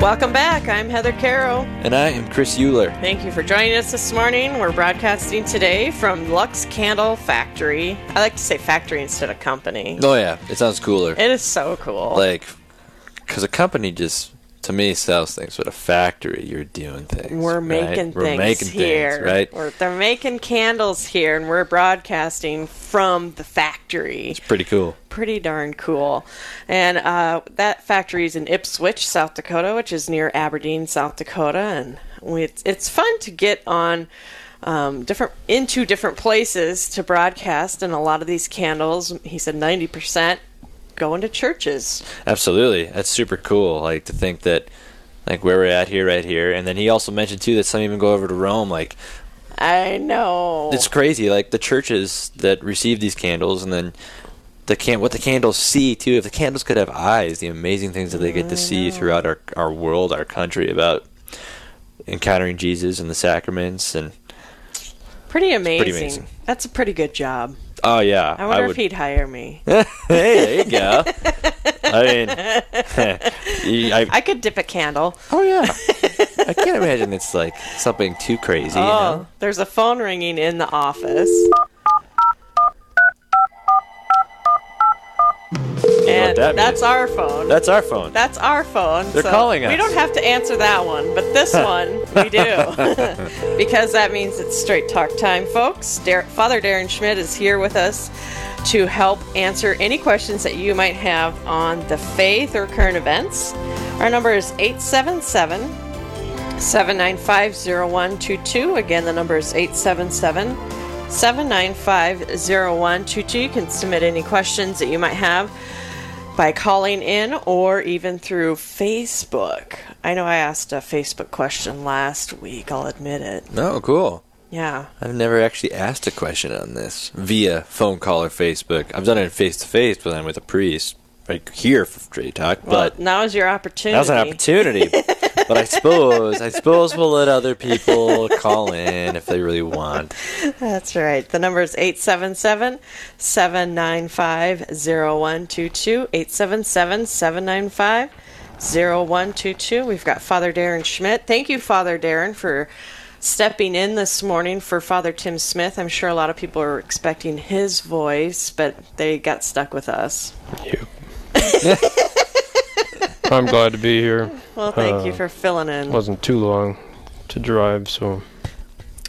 Welcome back. I'm Heather Caro. And I am Chris Euler. Thank you for joining us this morning. We're broadcasting today from Lux Candle Factory. I like to say factory instead of company. Oh yeah, it sounds cooler. It is so cool. Like, because a company just to me sells things, but a factory you're doing things. we're right? making We're things making here. things, right? We're, they're making candles here, and we're broadcasting from the factory. It's pretty cool. pretty darn cool. And uh, that factory is in Ipswich, South Dakota, which is near Aberdeen, South Dakota. And we, it's, it's fun to get on um, different into different places to broadcast. And a lot of these candles, he said, ninety percent go to churches. Absolutely, that's super cool. Like to think that, like where we're at here, right here, and then he also mentioned too that some even go over to Rome. Like I know. it's crazy. Like the churches that receive these candles, and then the can what the candles see too. If the candles could have eyes, the amazing things that they get to see throughout our our world, our country, about encountering Jesus and the sacraments, and pretty amazing. pretty amazing. That's a pretty good job. Oh yeah, I wonder would, if he'd hire me. hey, there you go. I mean, I, I could dip a candle. oh yeah. I can't imagine it's like something too crazy. You Oh, know? there's a phone ringing in the office. And that that's our phone. That's our phone. That's our phone. They're so calling We don't have to answer that one, but this one we do. because that means it's straight talk time, folks. Dar- Father Darren Schmidt is here with us to help answer any questions that you might have on the faith or current events. Our number is 877 795 0122. Again, the number is 877 795 0122. You can submit any questions that you might have by calling in or even through Facebook. I know I asked a Facebook question last week, I'll admit it. oh, cool. Yeah. I've never actually asked a question on this via phone call or Facebook. I've done it face to face, but then with a priest, like here for Straight Talk. Well, But now is your opportunity. that was an opportunity. but I suppose, I suppose we'll let other people call in if they really want. That's right. The number is 877 795 0122. 877 795 0122. We've got Father Darren Schmidt. Thank you, Father Darren, for stepping in this morning for Father Tim Smith. I'm sure a lot of people are expecting his voice, but they got stuck with us. You. I'm glad to be here. Well, thank you Uh, for filling in. wasn't too long to drive, so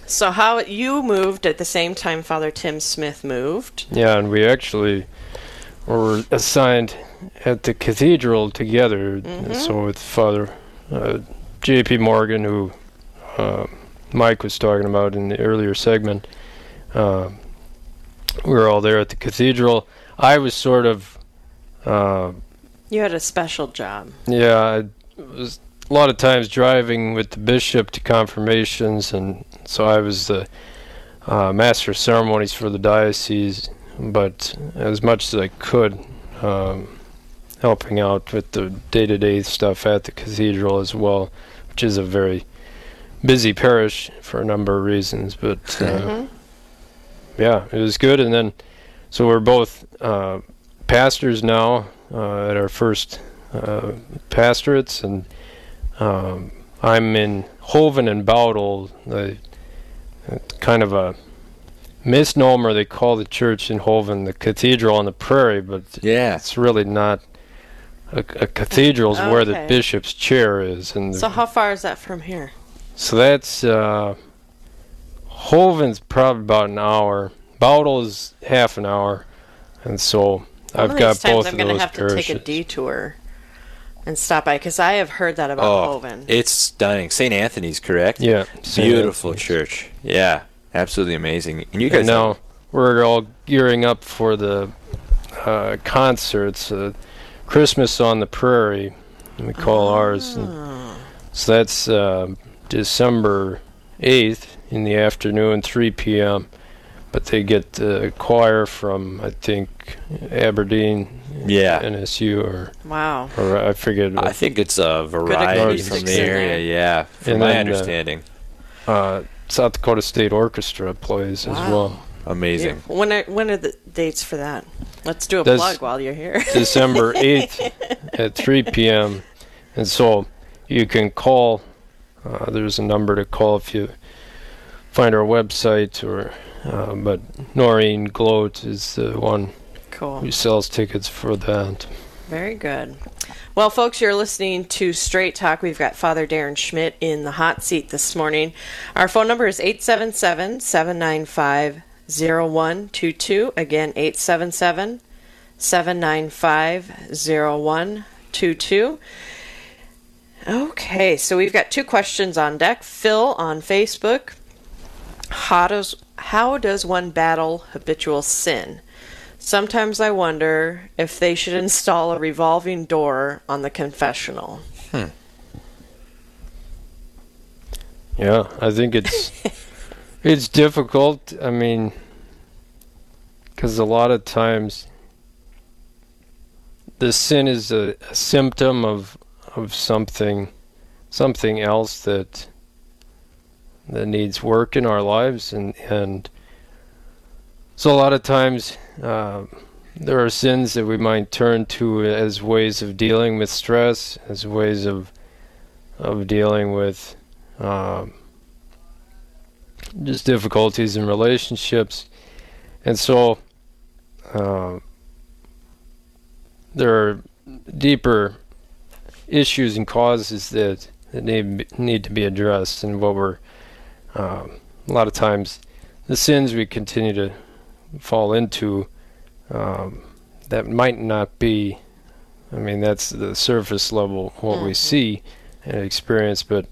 So, how you moved at the same time Father Tim Smith moved? yeah, and we actually were assigned at the cathedral together. So with Father uh, J.P. Morgan, who uh, Mike was talking about in the earlier segment, uh, we were all there at the cathedral. I was sort of. You had a special job. Yeah, I was a lot of times driving with the bishop to confirmations, and so I was the uh, master of ceremonies for the diocese. But as much as I could, um, helping out with the day-to-day stuff at the cathedral as well, which is a very busy parish for a number of reasons. But uh, yeah, it was good. And then, so we're both uh, pastors now uh, at our first uh, pastorates, and um, I'm in Hoven and Bowdle, the kind of a misnomer. They call the church in Hoven the cathedral on the prairie, but Yeah. it's really not. A, a cathedral is where the bishop's chair is, and So, how far is that from here? so that's uh, Hoven's probably about an hour. Bowdle is half an hour, and so One I've of got these times both I'm gonna those have to take a detour and stop by because I have heard that about Oh, Hoven. it's stunning. St. Anthony's, correct? Yeah, St. Beautiful Anthony's. church. Yeah, absolutely amazing. And you guys And now we're all gearing up for the uh, concerts. Uh, Christmas on the Prairie, we call ours. And Oh. so that's uh, December 8th in the afternoon, 3 p.m. But they get the choir from, I think, Aberdeen, Yeah. NSU, or, Wow. or I forget. I think it's a variety from the area. Yeah, from And my then, uh, understanding. uh, South Dakota State Orchestra plays as Wow. well. Amazing. When are when are the dates for that? Let's do a Does- plug while you're here. December 8th at 3 p.m. And so you can call. Uh, there's a number to call if you find our website, or uh, but Noreen Gloat is the one Cool. who sells tickets for that. Very good. Well, folks, you're listening to Straight Talk. We've got Father Darren Schmidt in the hot seat this morning. Our phone number is 877 795 0122. Again, 877 795 0122. Okay, so we've got two questions on deck. Phil on Facebook. How does how does one battle habitual sin? Sometimes I wonder if they should install a revolving door on the confessional. Hmm. Yeah, I think it's it's difficult. I mean, because a lot of times the sin is a, a symptom of of something something else that that needs work in our lives, and and so a lot of times. Uh, there are sins that we might turn to as ways of dealing with stress, as ways of of dealing with um, just difficulties in relationships, and so uh, there are deeper issues and causes that, that need need to be addressed, and what we're um, a lot of times the sins we continue to fall into um, that might not be. I mean, that's the surface level what we Mhm. see and experience, but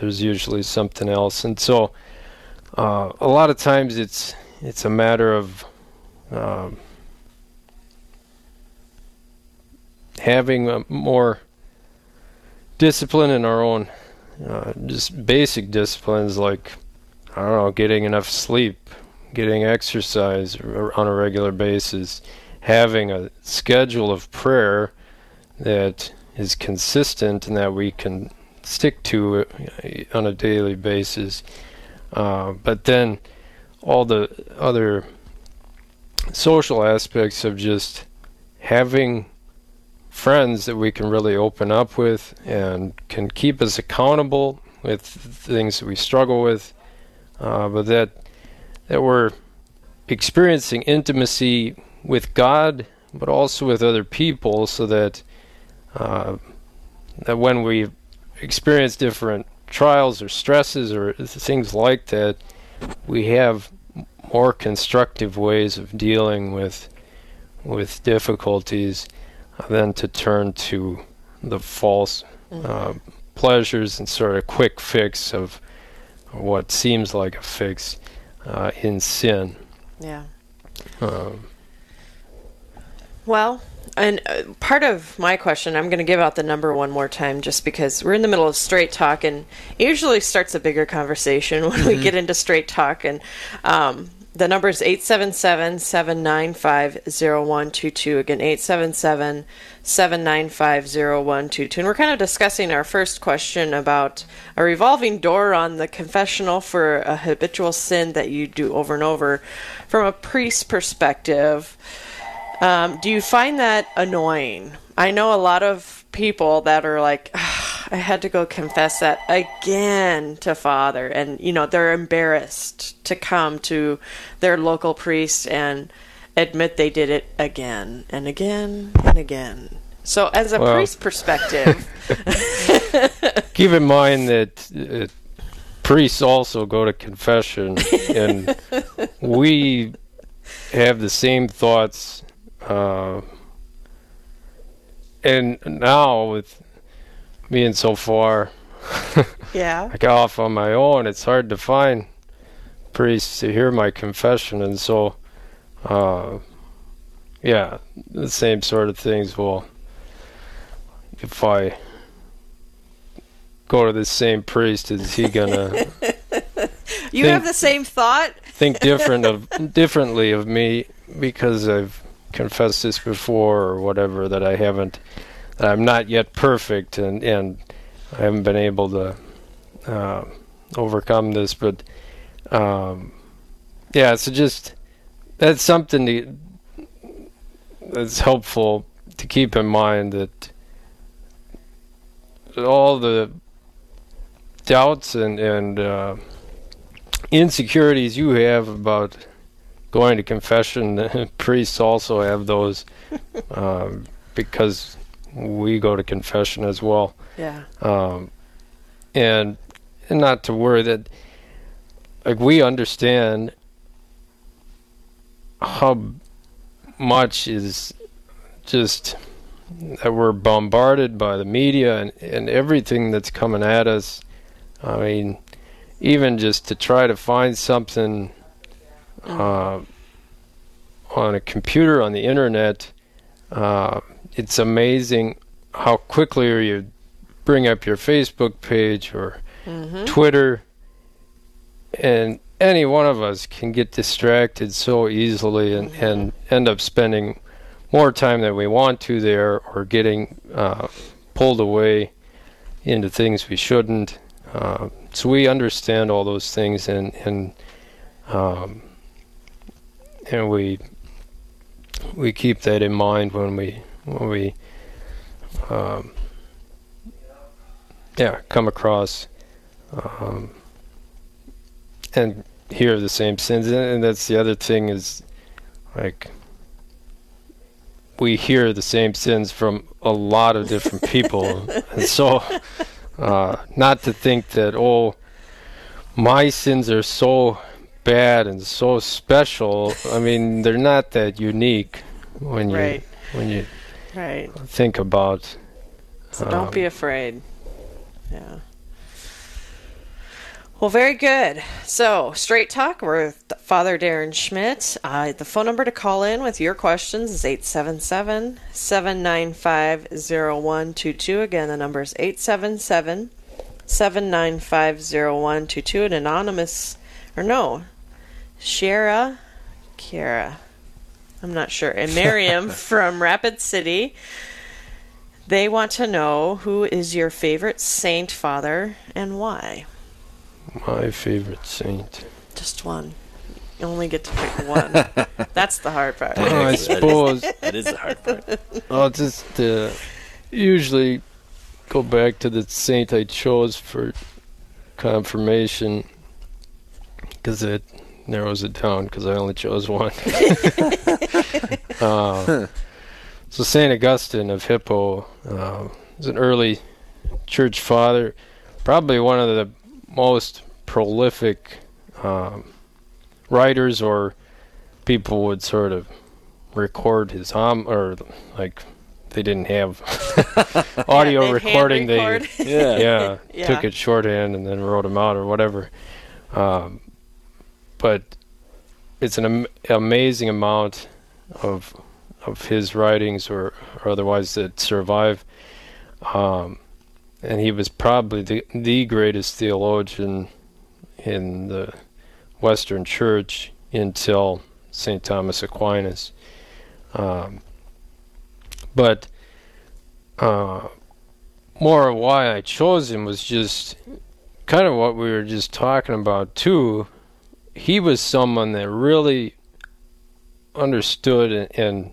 there's usually something else, and so uh, a lot of times it's it's a matter of um, having a more discipline in our own, uh, just basic disciplines like I don't know, getting enough sleep, getting exercise on a regular basis, having a schedule of prayer that is consistent and that we can stick to on a daily basis. Uh, but then all the other social aspects of just having friends that we can really open up with and can keep us accountable with things that we struggle with, uh, but that that we're experiencing intimacy with God, but also with other people, so that uh, that when we experience different trials or stresses or things like that, we have more constructive ways of dealing with with difficulties than to turn to the false uh, pleasures and sort of quick fix of what seems like a fix uh, in sin. Yeah. Um, Well, and uh, part of my question, I'm going to give out the number one more time just because we're in the middle of straight talk and it usually starts a bigger conversation when we get into straight talk. And um, the number is 877 795 0122. Again, 877 795 0122. And we're kind of discussing our first question about a revolving door on the confessional for a habitual sin that you do over and over. From a priest perspective, um, do you find that annoying? I know a lot of people that are like, "Ah, I had to go confess that again to Father, and you know they're embarrassed to come to their local priest and admit they did it again and again and again. So, as a Well- priest perspective, keep in mind that uh, priests also go to confession, and we have the same thoughts. Uh, and now with being so far yeah, like off on my own, it's hard to find priests to hear my confession, and so, uh, yeah, the same sort of things. Well, if I go to the same priest, is he gonna you Think- have the same thought. think different of differently of me because I've confessed this before or whatever that I haven't that I'm not yet perfect and and I haven't been able to uh, overcome this but um, yeah so just that's something to, that's helpful to keep in mind that all the doubts and and uh, insecurities you have about going to confession, priests also have those um, because we go to confession as well. Yeah. Um, and, and not to worry that like we understand how much is just that we're bombarded by the media and, and everything that's coming at us. I mean, even just to try to find something uh, on a computer on the internet, uh, it's amazing how quickly you bring up your Facebook page or Mm-hmm. Twitter, and any one of us can get distracted so easily and, and end up spending more time than we want to there or getting uh, pulled away into things we shouldn't. Uh, so we understand all those things and and um, and we we keep that in mind when we when we um, yeah come across um, and hear the same sins. And that's the other thing is like we hear the same sins from a lot of different people. And so uh, not to think that oh my sins are so bad and so special. I mean they're not that unique when you Right. when you Right. think about So don't um, be afraid. Yeah. Well, very good. So, Straight Talk with Father Darren Schmidt. Uh, the phone number to call in with your questions is 877 795 0122. Again, the number is 877 795 0122. An anonymous, or no, Shara, Kiara, I'm not sure, and Miriam from Rapid City. They want to know who is your favorite saint, Father, and why. my favorite saint Just one. You only get to pick one. That's the hard part. Well, I suppose That is the hard part. I'll just uh, usually go back to the saint I chose for confirmation because it narrows it down because I only chose one. uh, so Saint Augustine of Hippo uh, was an early church father, probably one of the most prolific um, writers or people would sort of record his hom or like they didn't have audio they hand recording they. Yeah. yeah, Yeah. took it shorthand and then wrote them out or whatever um, but it's an am- amazing amount of of his writings or, or otherwise that survive um, and he was probably the the greatest theologian in the Western Church until St. Thomas Aquinas. Um, but uh, more why I chose him was just kind of what we were just talking about too. He was someone that really understood and,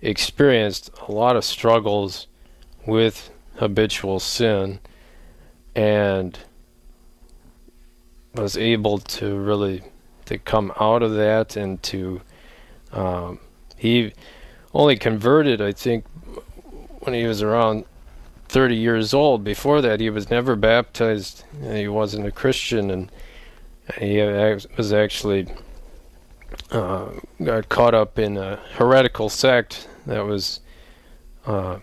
experienced a lot of struggles with habitual sin and was able to really to come out of that and to um, he only converted I think when he was around 30 years old. Before that he was never baptized he wasn't a Christian and he was actually uh, got caught up in a heretical sect that was uh,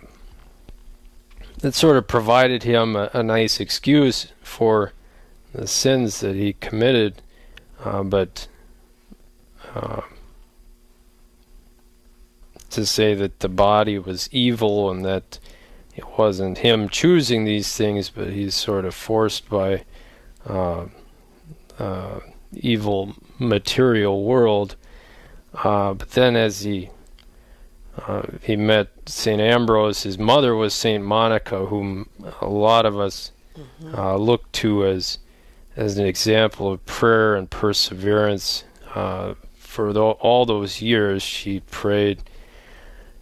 that sort of provided him a, a nice excuse for the sins that he committed, uh, but uh, to say that the body was evil and that it wasn't him choosing these things, but he's sort of forced by uh, evil material world. Uh, but then, as he uh, he met Saint Ambrose, his mother was Saint Monica, whom a lot of us uh, look to as as an example of prayer and perseverance. Uh, for all those years, she prayed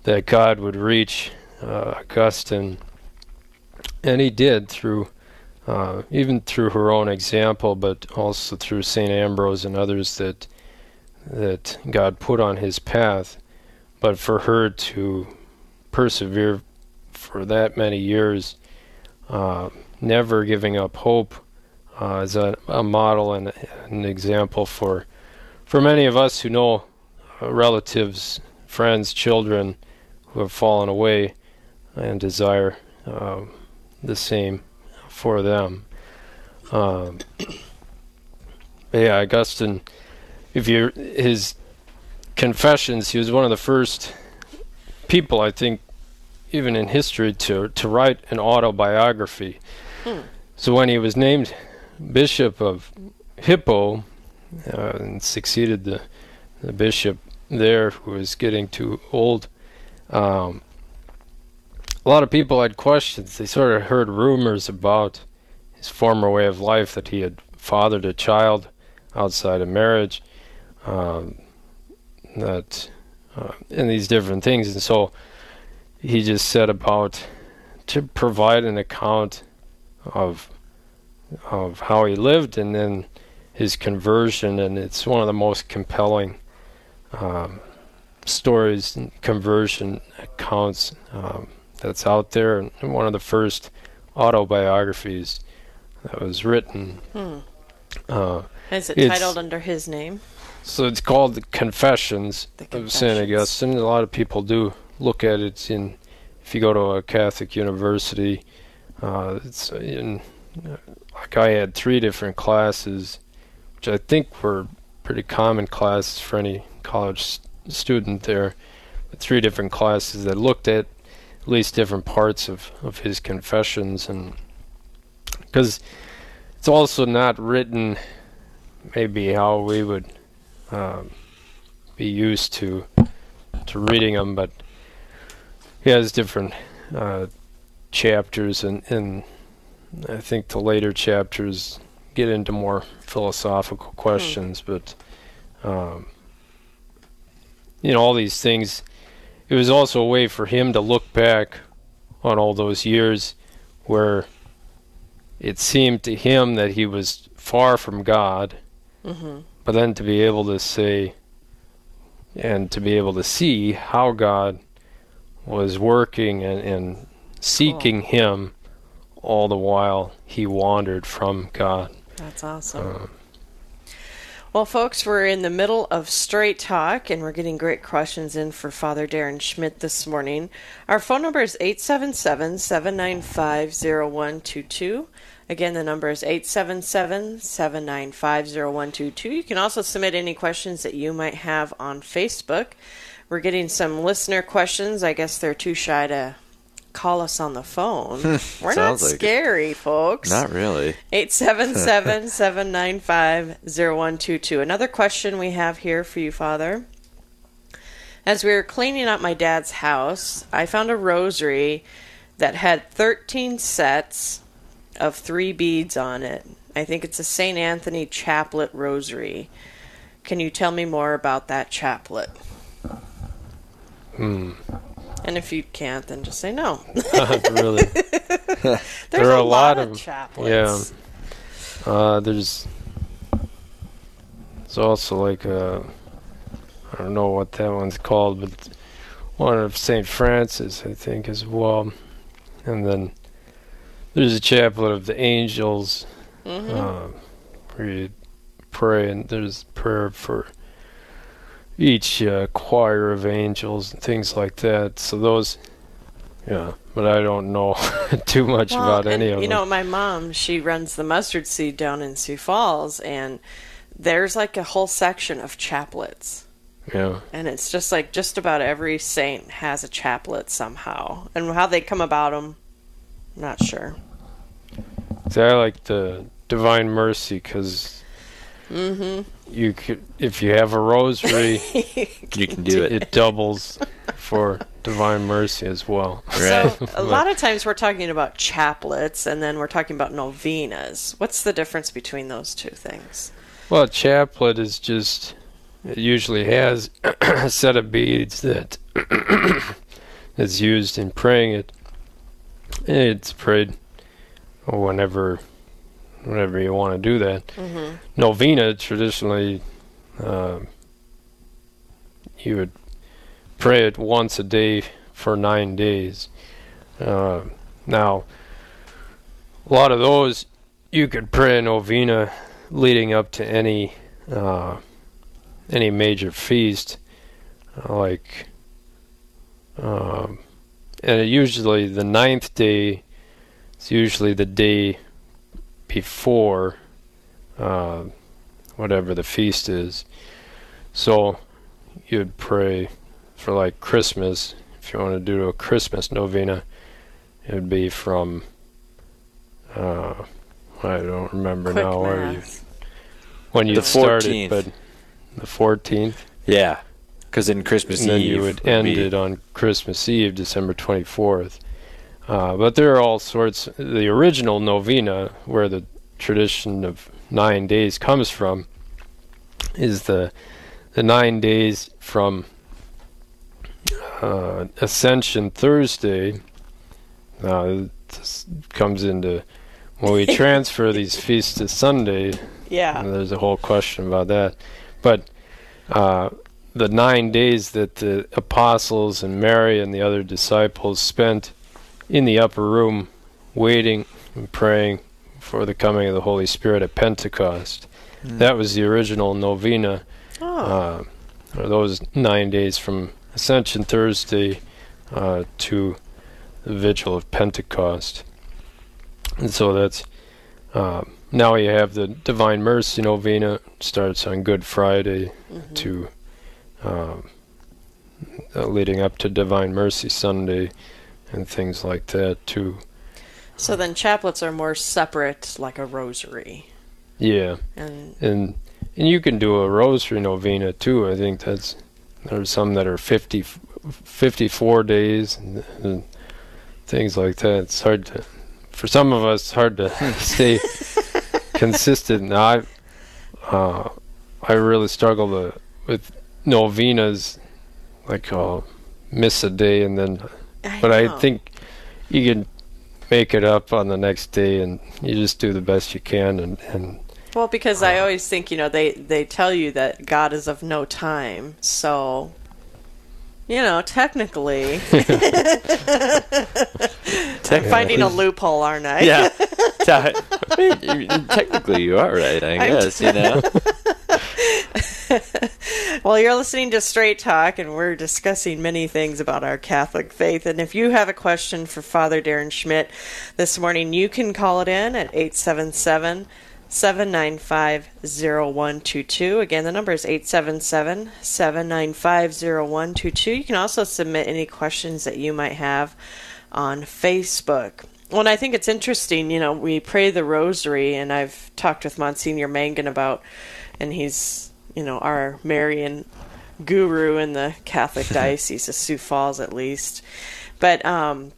that God would reach uh, Augustine and he did through uh, even through her own example, but also through Saint Ambrose and others that that God put on his path. But for her to persevere for that many years, uh, never giving up hope, uh, is a, a model and an example for for many of us who know uh, relatives, friends, children who have fallen away and desire uh, the same for them. Um, yeah, Augustine, if you his confessions, he was one of the first people I think, even in history, to to write an autobiography. Hmm. So when he was named bishop of Hippo uh, and succeeded the the bishop there, who was getting too old. Um, a lot of people had questions. They sort of heard rumors about his former way of life that he had fathered a child outside of marriage, um, that uh, and these different things, and so he just set about to provide an account of of how he lived, and then his conversion, and it's one of the most compelling um, stories and conversion accounts um, that's out there, and one of the first autobiographies that was written. Hmm. Uh, Is it titled under his name? so it's called the Confessions The of Saint Augustine. A lot of people do look at it in. If you go to a Catholic university, uh, it's in. Like I had three different classes, which I think were pretty common classes for any college student there. But three different classes that looked at at least different parts of of his confessions, and because it's also not written maybe how we would um, be used to to reading them, but he has different uh, chapters, and, and I think the later chapters get into more philosophical questions. But um, you know, all these things. It was also a way for him to look back on all those years where it seemed to him that he was far from God Mm-hmm. but then to be able to say and to be able to see how God was working and, and seeking him all the while he wandered from God. That's awesome. Um, Well, folks, we're in the middle of Straight Talk, and we're getting great questions in for Father Darren Schmidt this morning. Our phone number is 877 795 0122. Again, the number is 877 795 0122. You can also submit any questions that you might have on Facebook. We're getting some listener questions. I guess they're too shy to call us on the phone. We're not Sounds like it. scary, folks. Not really. 877 795 0122. Another question we have here for you, Father. As we were cleaning up my dad's house, I found a rosary that had 13 sets of three beads on it. I think it's a St. Anthony chaplet rosary. Can you tell me more about that chaplet? hmm. And if you can't, then just say no. really. There's There are a, a lot of of- Yeah, Uh, there's it's also like uh, I don't know what that one's called, but one of Saint Francis, I think, as well. And then there's a chaplet of the angels, hmm uh, where you pray, and there's prayer for each uh, choir of angels and things like that. So those, yeah, but I don't know too much Well, about and, any of you them. You know, my mom, she runs the mustard seed down in Sioux Falls, and there's like a whole section of chaplets. yeah. And it's just like just about every saint has a chaplet somehow. And how they come about them, I'm not sure. See, I like the Divine Mercy because Mm you could, if you have a rosary. You can do it. it doubles for Divine Mercy as well. Right. So a lot of times we're talking about chaplets, and then we're talking about novenas. What's the difference between those two things? Well, a chaplet is just it usually has a set of beads that is used in praying it. It's prayed whenever whenever you want to do that. Mm-hmm. Novena traditionally, uh, you would pray it once a day for nine days. Uh, now, a lot of those you could pray a novena leading up to any uh, any major feast, like, um, and usually the ninth day is usually the day before uh, whatever the feast is. So you'd pray for like Christmas. If you want to do a Christmas novena, it would be from uh, I don't remember Quick now where you, when you The started, 14th. but the 14th, Yeah, because in Christmas and then Eve you would end be- it on Christmas Eve, December 24th. Uh, but there are all sorts. The original novena, where the tradition of nine days comes from, is the the nine days from uh, Ascension Thursday. Uh, this comes into when we transfer these feasts to Sunday. Yeah. There's a whole question about that. But uh, the nine days that the apostles and Mary and the other disciples spent in the upper room waiting and praying for the coming of the Holy Spirit at Pentecost. That was the original novena. Oh. Uh, those nine days from Ascension Thursday uh, to the Vigil of Pentecost. And so that's uh, now you have the Divine Mercy Novena starts on Good Friday Mhm. to um, uh, leading up to Divine Mercy Sunday and things like that too. So then chaplets are more separate, like a rosary. Yeah, And and and you can do a Rosary Novena too. I think that's there's some that are 50, 54 days and, and things like that. It's hard to for some of us hard to stay consistent. Now, I uh, I really struggle to, with novenas, like uh, miss a day and then. But I think you can make it up on the next day, and you just do the best you can. And, and Well, because I uh, always think, you know, they they tell you that God is of no time, so you know, technically, Technically- finding a loophole, aren't I? yeah. Te- I mean, technically, you are right. I I'm guess you know. Well, you're listening to Straight Talk, and we're discussing many things about our Catholic faith. And if you have a question for Father Darren Schmidt this morning, you can call it in at 877 795 0122. Again, the number is 877 795 0122. You can also submit any questions that you might have on Facebook. Well, and I think it's interesting, you know, we pray the rosary, and I've talked with Monsignor Mangan about, and he's, you know, our Marian guru in the Catholic Diocese of Sioux Falls, at least. But, um,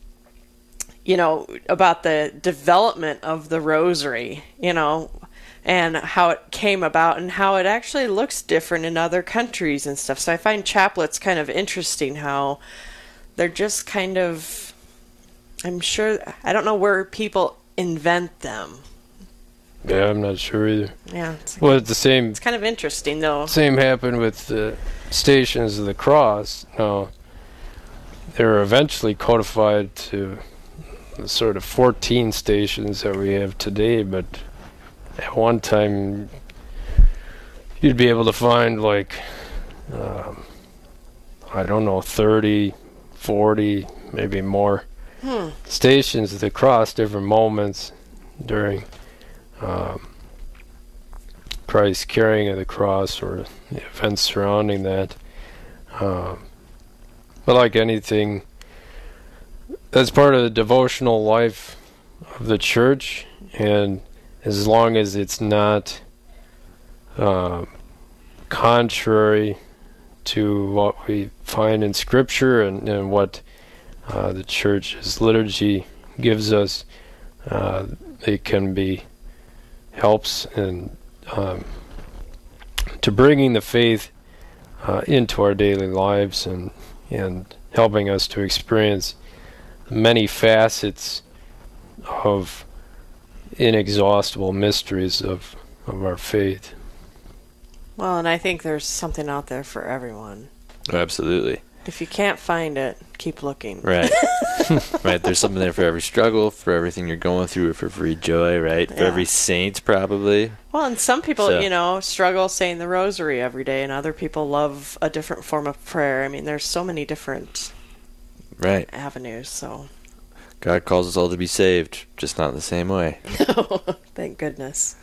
you know, about the development of the rosary, you know, and how it came about and how it actually looks different in other countries and stuff. So I find chaplets kind of interesting how they're just kind of I'm sure I don't know where people invent them. Yeah, I'm not sure either. Yeah, it's, Well, it's the same it's kind of interesting though. Same happened with the Stations of the Cross. Now, they were eventually codified to the sort of 14 stations that we have today, but at one time you'd be able to find like, um, I don't know, 30, 40, maybe more Hmm. stations of the cross, different moments during um, Christ's carrying of the cross or the events surrounding that. Um, but like anything, that's part of the devotional life of the church, and as long as it's not um, contrary to what we find in Scripture and, and what uh, the church's liturgy gives us, uh, it can be helps and um, to bringing the faith uh, into our daily lives and and helping us to experience many facets of inexhaustible mysteries of of our faith. Well, and I think there's something out there for everyone. Absolutely. If you can't find it, keep looking. Right. right. There's something there for every struggle, for everything you're going through, for every joy, right? For Yeah. every saint, probably. Well, and some people, So- you know, struggle saying the rosary every day, and other people love a different form of prayer. I mean, there's so many different Right. avenues, so God calls us all to be saved, just not in the same way. thank goodness.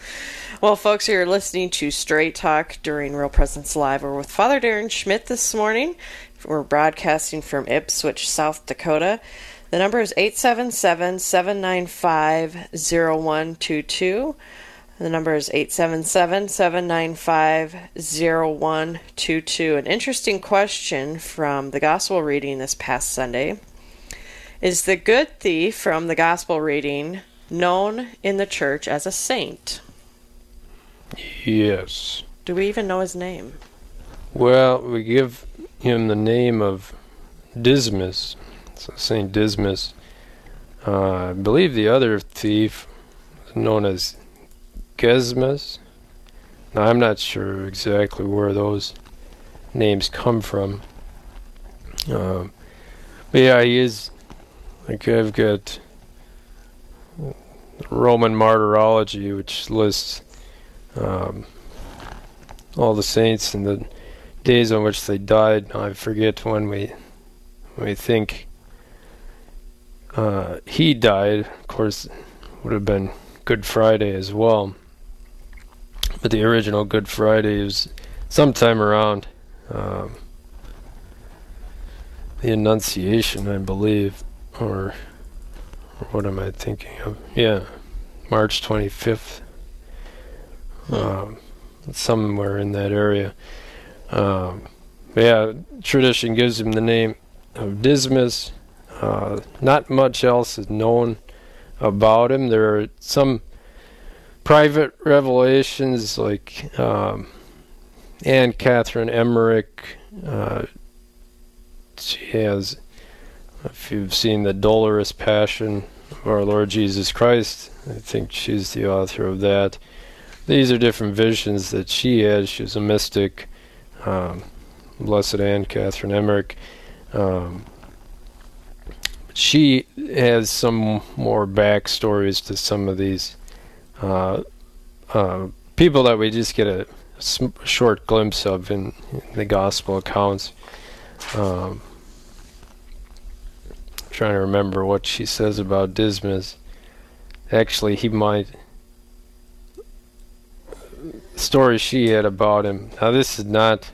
Well, folks, you're listening to Straight Talk during Real Presence Live. We're with Father Darren Schmidt this morning. We're broadcasting from Ipswich, South Dakota. The number is 877 795 0122. The number is 877 795 0122. An interesting question from the gospel reading this past Sunday Is the good thief from the gospel reading known in the church as a saint? Yes. Do we even know his name? Well, we give him the name of Dismas, so Saint Dismas. Uh, I believe the other thief, known as Gesmas. Now, I'm not sure exactly where those names come from. Um, but yeah, he is. Like I've got Roman Martyrology, which lists um, all the saints and the days on which they died. I forget when we we think uh, he died. Of course, would have been Good Friday as well. But the original Good Friday was sometime around um, the Annunciation, I believe, or, or what am I thinking of? Yeah, March 25th. Um, somewhere in that area. Um, yeah, tradition gives him the name of Dismas. Uh, not much else is known about him. There are some private revelations, like um, Anne Catherine Emmerich. Uh, she has, if you've seen the Dolorous Passion of our Lord Jesus Christ, I think she's the author of that these are different visions that she had. She was a mystic, um, Blessed Anne Catherine Emmerich. Um, she has some more backstories to some of these uh, uh, people that we just get a, sm- short glimpse of in, in the gospel accounts. Um, trying to remember what she says about Dismas. Actually, he might story she had about him. Now this is not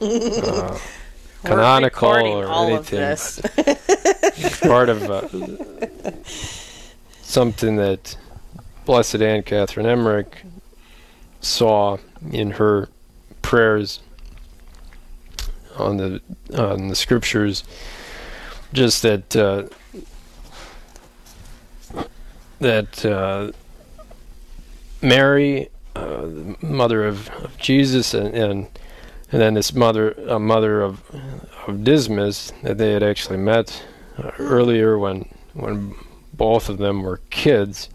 uh, canonical or anything. Part of uh, something that Blessed Anne Catherine Emmerich saw in her prayers on the on the scriptures. Just that uh, that uh, Mary uh, the mother of, of Jesus, and, and and then this mother, a mother of of Dismas, that they had actually met uh, earlier when when both of them were kids,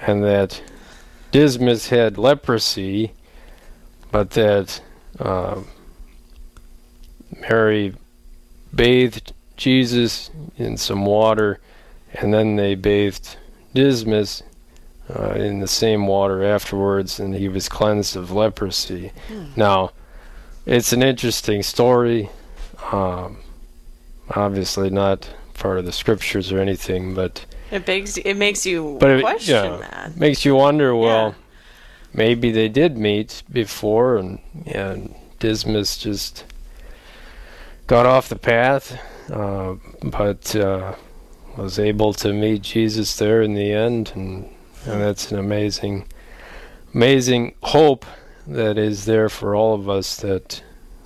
and that Dismas had leprosy, but that uh, Mary bathed Jesus in some water, and then they bathed Dismas uh, in the same water afterwards, and he was cleansed of leprosy. Now, it's an interesting story. Um, obviously, not part of the scriptures or anything, but It makes it makes you but it question yeah, that. makes you wonder. Well, Yeah. maybe they did meet before, and and Dismas just got off the path, uh, but uh, was able to meet Jesus there in the end, and and that's an amazing, amazing hope that is there for all of us. That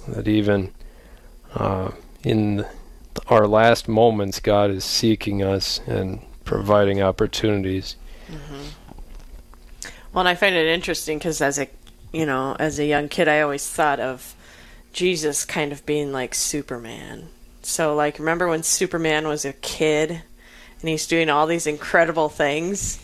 that even uh, in our last moments, God is seeking us and providing opportunities. Mm-hmm. Well, and I find it interesting because as a, you know, as a young kid, I always thought of Jesus kind of being like Superman. So, like, remember when Superman was a kid and he's doing all these incredible things?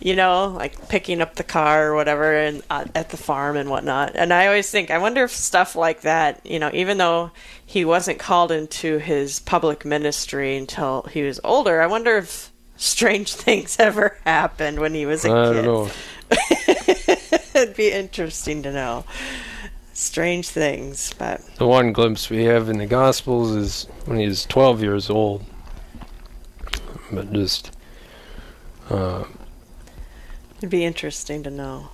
You know, like picking up the car or whatever, and uh, at the farm and whatnot. And I always think, I wonder if stuff like that, you know, even though he wasn't called into his public ministry until he was older, I wonder if strange things ever happened when he was a I kid. don't know. It'd be interesting to know. Strange things, but The one glimpse we have in the Gospels is when he's 12 years old. But just uh, it'd be interesting to know.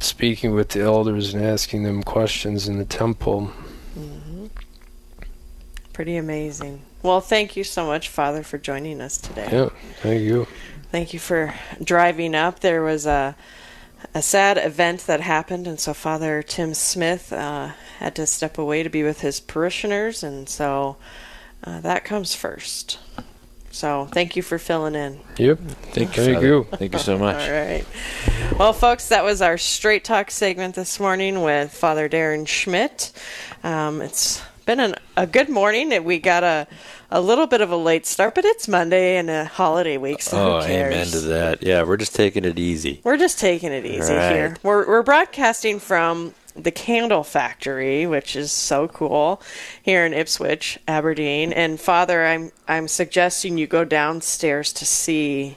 speaking with the elders and asking them questions in the temple. Mm-hmm. Pretty amazing. Well, thank you so much, Father, for joining us today. Yeah, thank you. Thank you for driving up. There was a a sad event that happened, and so Father Tim Smith uh, had to step away to be with his parishioners, and so uh, that comes first. So thank you for filling in. Yep. Thank you. Thank you. Thank you so much. All right. Well, folks, that was our Straight Talk segment this morning with Father Darren Schmidt. Um, it's been an, a good morning. We got a, a little bit of a late start, but it's Monday and a holiday week, so Oh, who cares? amen to that. Yeah, we're just taking it easy. We're just taking it easy Right. here. We're, we're broadcasting from the Candle Factory, which is so cool, here in Ipswich, Aberdeen. And Father, I'm I'm suggesting you go downstairs to see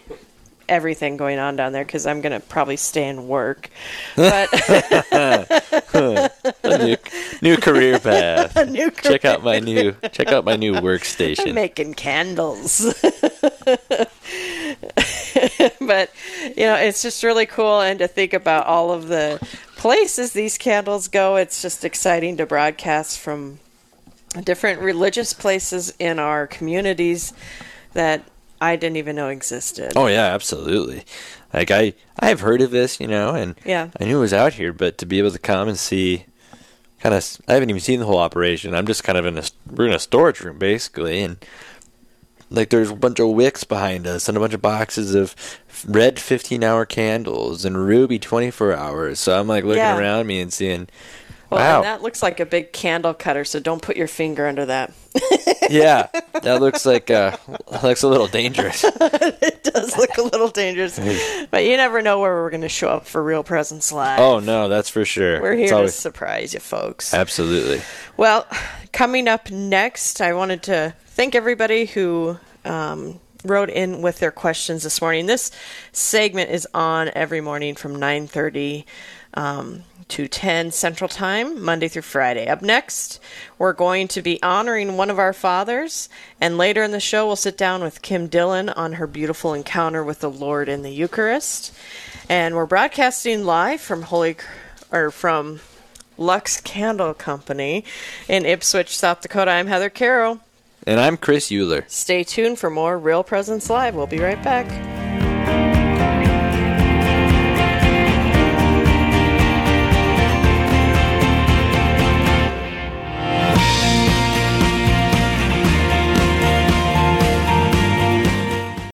everything going on down there because I'm gonna probably stay and work. But A new, new career path. a new Check out my new check out my new workstation. making candles. but you know, it's just really cool and to think about all of the places these candles go. It's just exciting to broadcast from different religious places in our communities that I didn't even know existed. Oh yeah, absolutely. Like I I have heard of this, you know, and Yeah. I knew it was out here, but to be able to come and see kind of I haven't even seen the whole operation. I'm just kind of in a we're in a storage room basically and like there's a bunch of wicks behind us and a bunch of boxes of red 15 hour candles and ruby 24 hours. So I'm like looking Yeah. around me and seeing Well, wow. and that looks like a big candle cutter, so don't put your finger under that. yeah. That looks like uh looks a little dangerous. it does look a little dangerous, but you never know where we're going to show up for Real Presence Live. Oh no, that's for sure. We're It's here always- to surprise you, folks. Absolutely. Well, coming up next, I wanted to thank everybody who um, wrote in with their questions this morning. This segment is on every morning from 9:30 um, to 10 Central Time, Monday through Friday. Up next, we're going to be honoring one of our fathers, and later in the show, we'll sit down with Kim Dillon on her beautiful encounter with the Lord in the Eucharist. And we're broadcasting live from Holy or from Lux Candle Company in Ipswich, South Dakota. I'm Heather Carroll. And I'm Chris Euler. Stay tuned for more Real Presence Live. We'll be right back.